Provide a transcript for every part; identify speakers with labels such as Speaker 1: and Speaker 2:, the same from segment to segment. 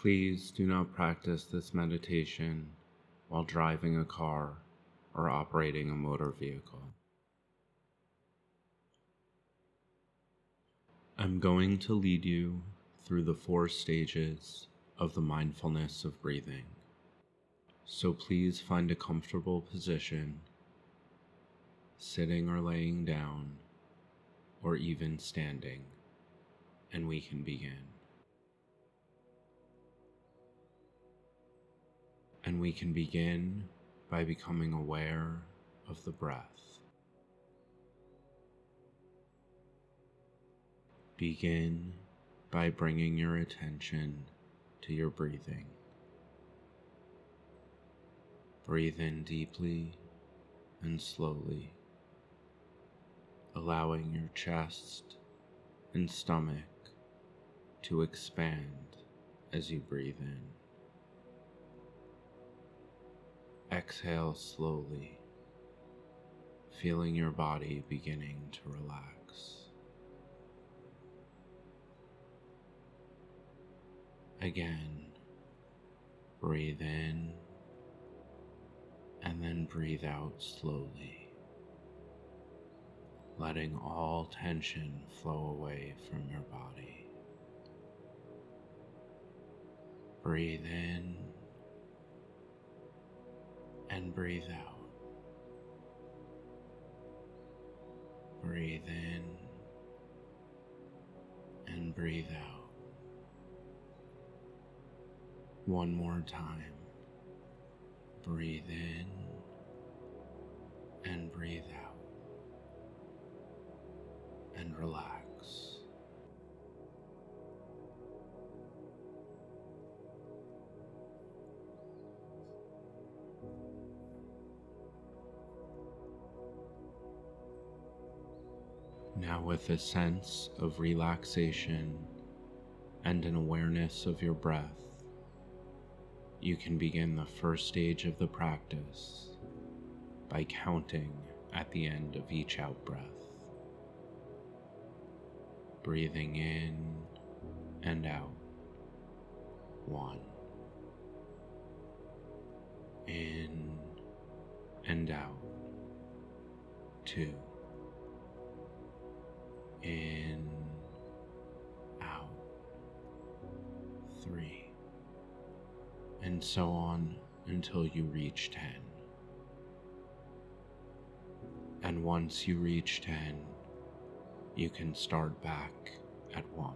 Speaker 1: Please do not practice this meditation while driving a car or operating a motor vehicle. I'm going to lead you through the four stages of the mindfulness of breathing. So please find a comfortable position, sitting or laying down, or even standing, and we can begin. And we can begin by becoming aware of the breath. Begin by bringing your attention to your breathing. Breathe in deeply and slowly, allowing your chest and stomach to expand as you breathe in. Exhale slowly, feeling your body beginning to relax. Again, breathe in and then breathe out slowly, letting all tension flow away from your body. Breathe in breathe out. Breathe in and breathe out. One more time. Breathe in and breathe out. And relax. Now, with a sense of relaxation and an awareness of your breath, you can begin the first stage of the practice by counting at the end of each out breath. Breathing in and out. One. In and out. Two in, out, three, and so on until you reach 10. And once you reach 10, you can start back at 1.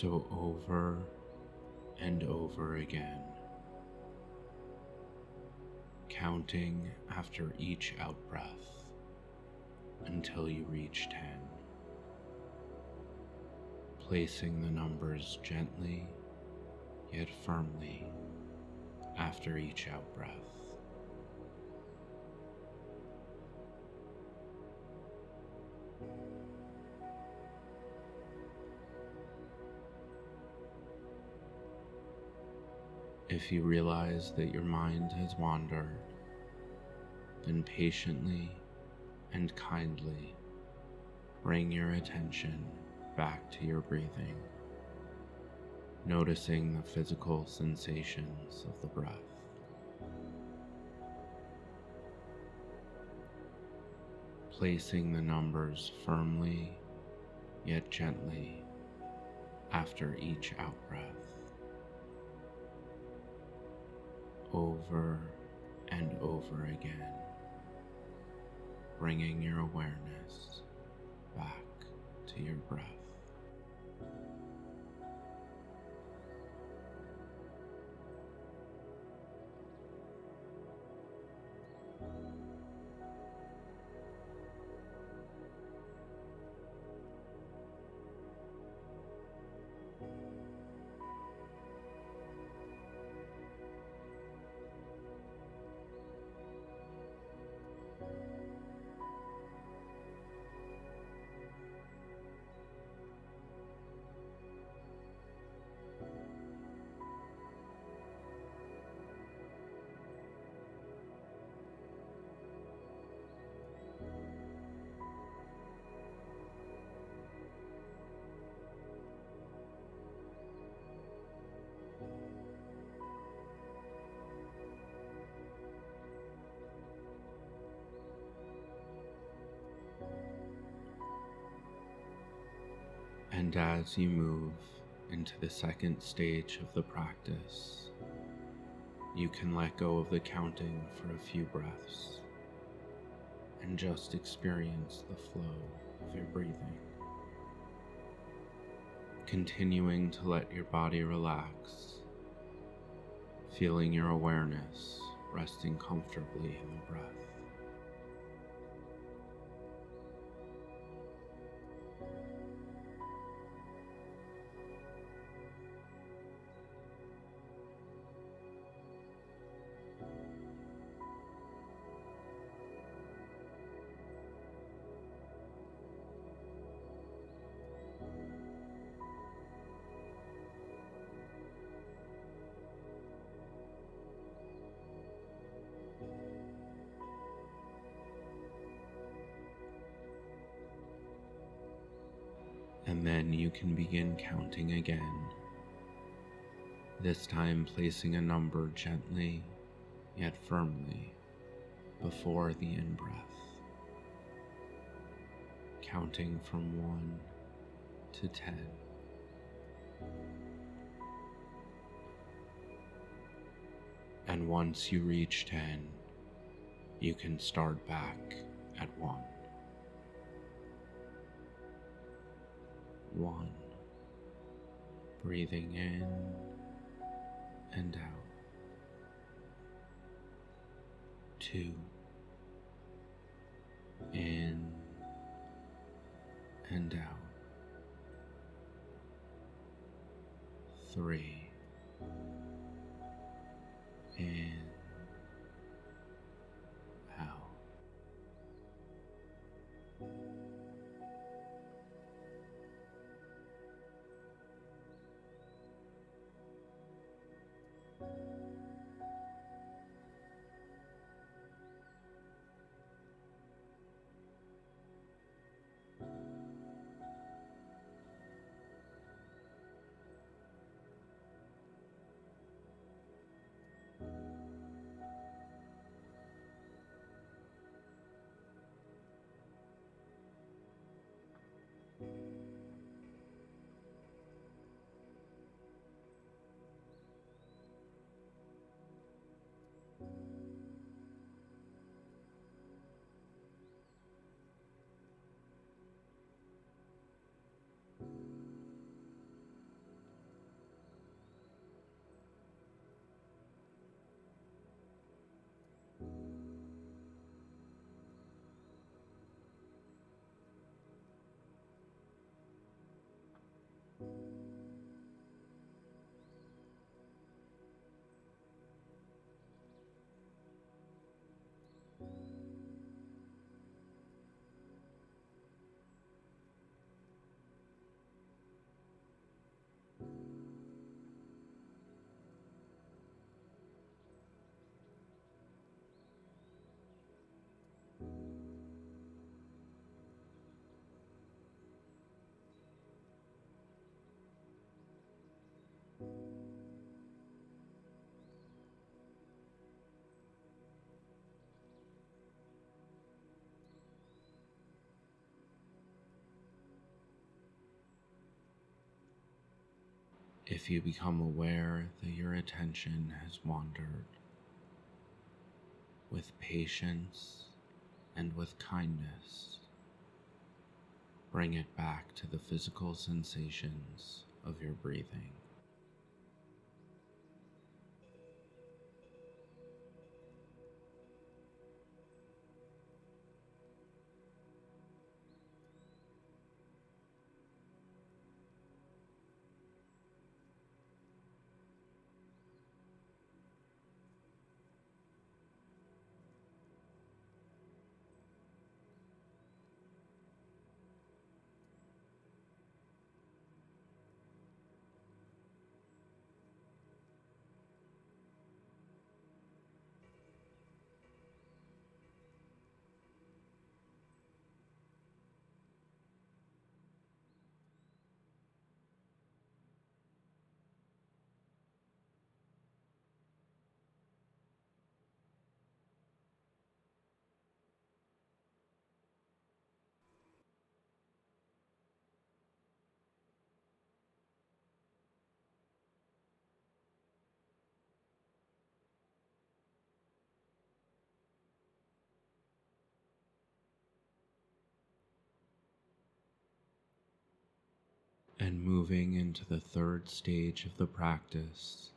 Speaker 1: So over and over again, counting after each out breath, until you reach 10, placing the numbers gently yet firmly after each out breath. If you realize that your mind has wandered, then patiently and kindly bring your attention back to your breathing, noticing the physical sensations of the breath. Placing the numbers firmly yet gently after each out breath. Over and over again bringing your awareness back to your breath. And as you move into the second stage of the practice, you can let go of the counting for a few breaths and just experience the flow of your breathing. Continuing to let your body relax, feeling your awareness resting comfortably in the breath. And then you can begin counting again. This time placing a number gently yet firmly before the in breath. Counting from 1 to 10. And once you reach 10, you can start back at 1. One, breathing in and out, two, in and out, three, in If you become aware that your attention has wandered, with patience and with kindness, bring it back to the physical sensations of your breathing. And moving into the third stage of the practice,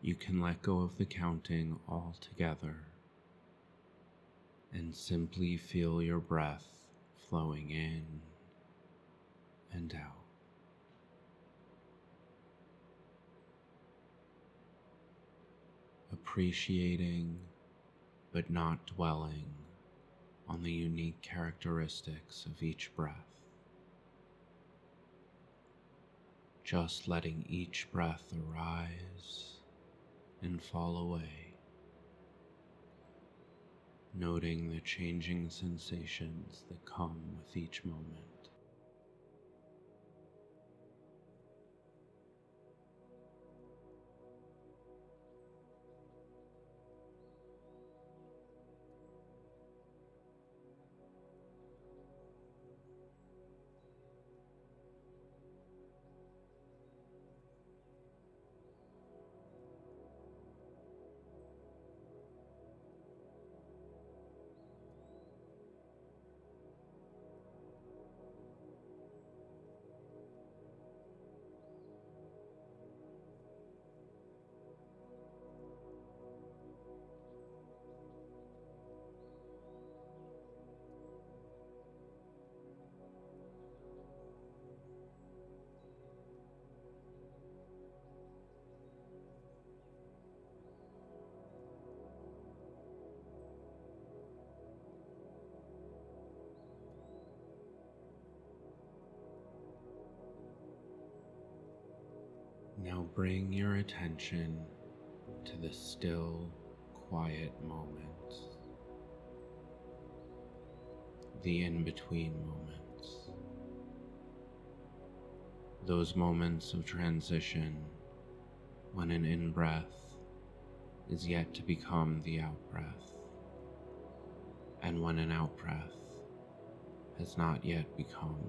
Speaker 1: you can let go of the counting altogether and simply feel your breath flowing in and out. Appreciating but not dwelling on the unique characteristics of each breath. Just letting each breath arise and fall away, noting the changing sensations that come with each moment. Now bring your attention to the still, quiet moments, the in between moments, those moments of transition when an in breath is yet to become the out breath, and when an out breath has not yet become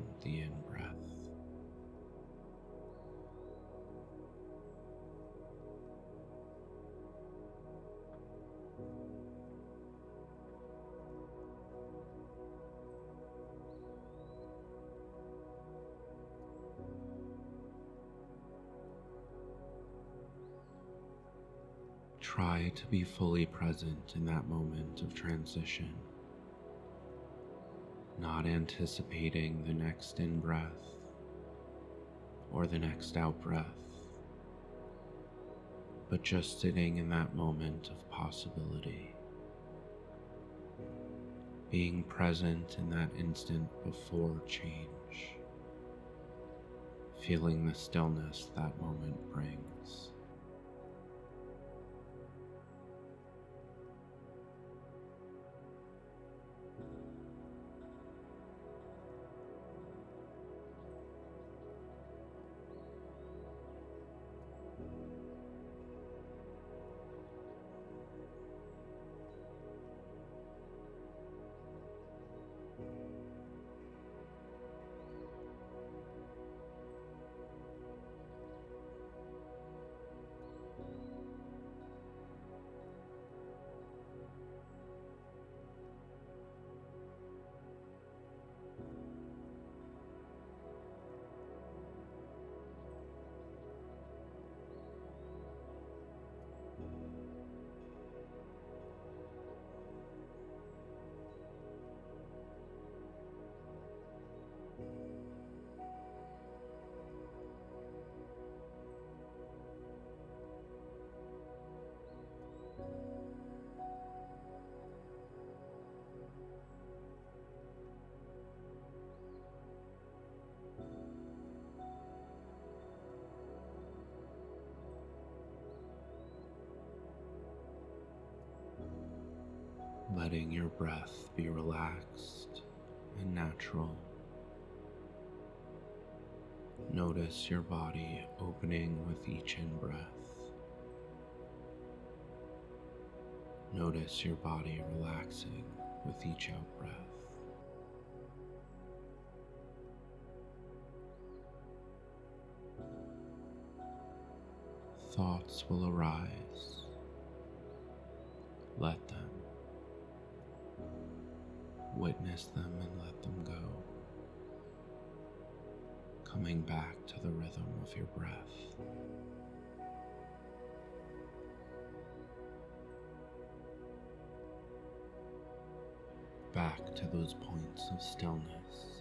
Speaker 1: Try to be fully present in that moment of transition, not anticipating the next in breath or the next out breath, but just sitting in that moment of possibility, being present in that instant before change, feeling the stillness that moment brings. Letting your breath be relaxed and natural. Notice your body opening with each in breath. Notice your body relaxing with each out breath. Thoughts will arise. Let them. Witness them and let them go. Coming back to the rhythm of your breath. Back to those points of stillness.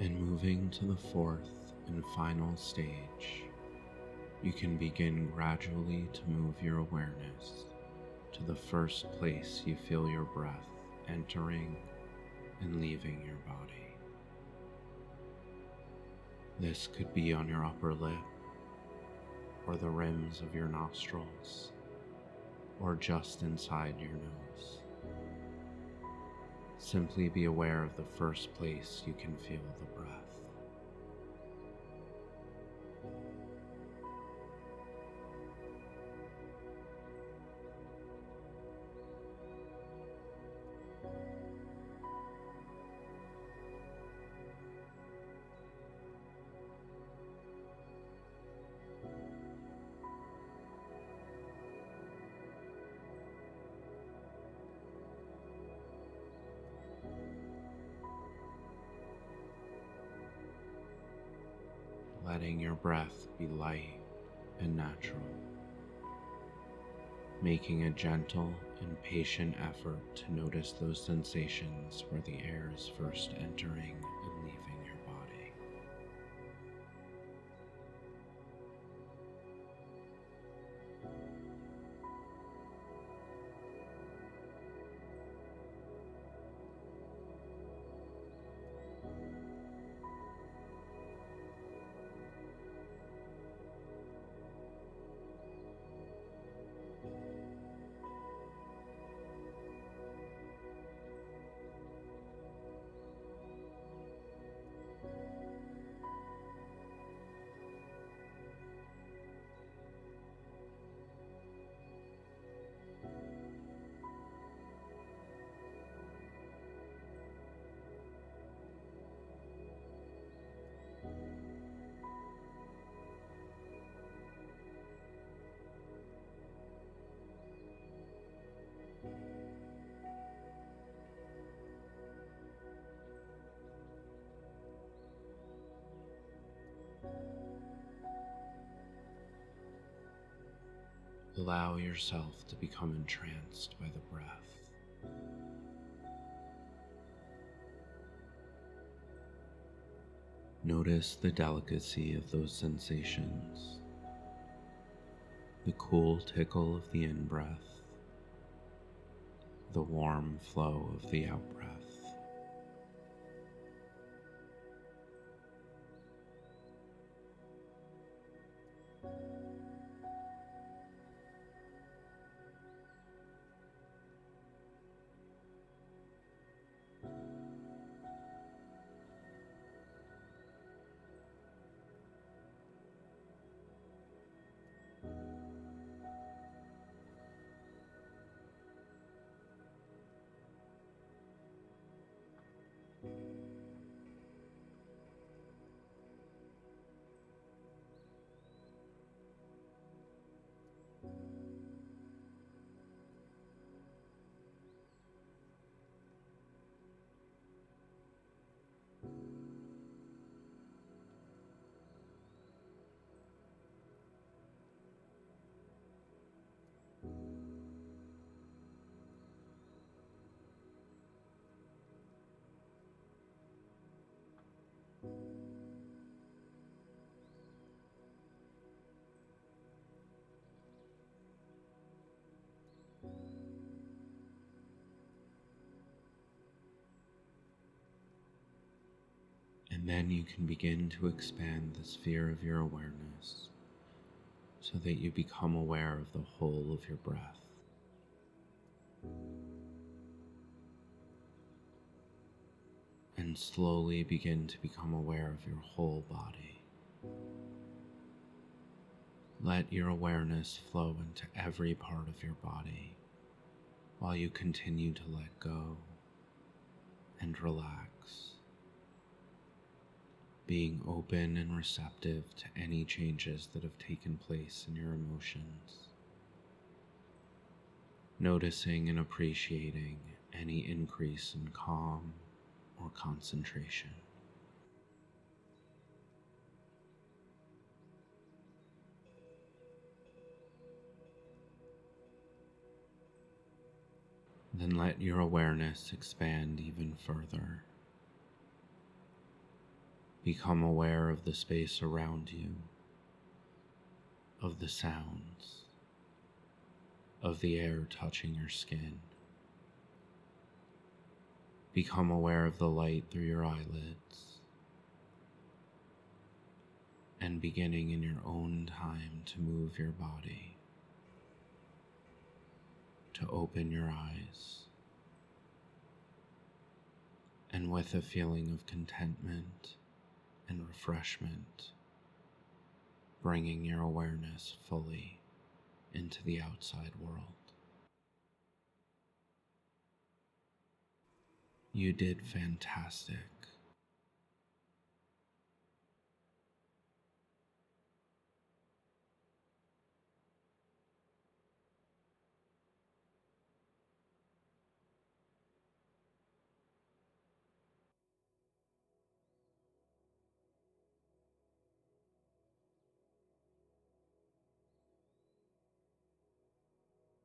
Speaker 1: And moving to the fourth and final stage, you can begin gradually to move your awareness to the first place you feel your breath entering and leaving your body. This could be on your upper lip, or the rims of your nostrils, or just inside your nose. Simply be aware of the first place you can feel the breath. Letting your breath be light and natural, making a gentle and patient effort to notice those sensations where the air is first entering Allow yourself to become entranced by the breath. Notice the delicacy of those sensations, the cool tickle of the in breath, the warm flow of the out breath. Then you can begin to expand the sphere of your awareness so that you become aware of the whole of your breath. And slowly begin to become aware of your whole body. Let your awareness flow into every part of your body while you continue to let go and relax, being open and receptive to any changes that have taken place in your emotions, noticing and appreciating any increase in calm or concentration. Then let your awareness expand even further. Become aware of the space around you, of the sounds, of the air touching your skin. Become aware of the light through your eyelids and beginning in your own time to move your body to open your eyes. And with a feeling of contentment and refreshment, bringing your awareness fully into the outside world. You did fantastic.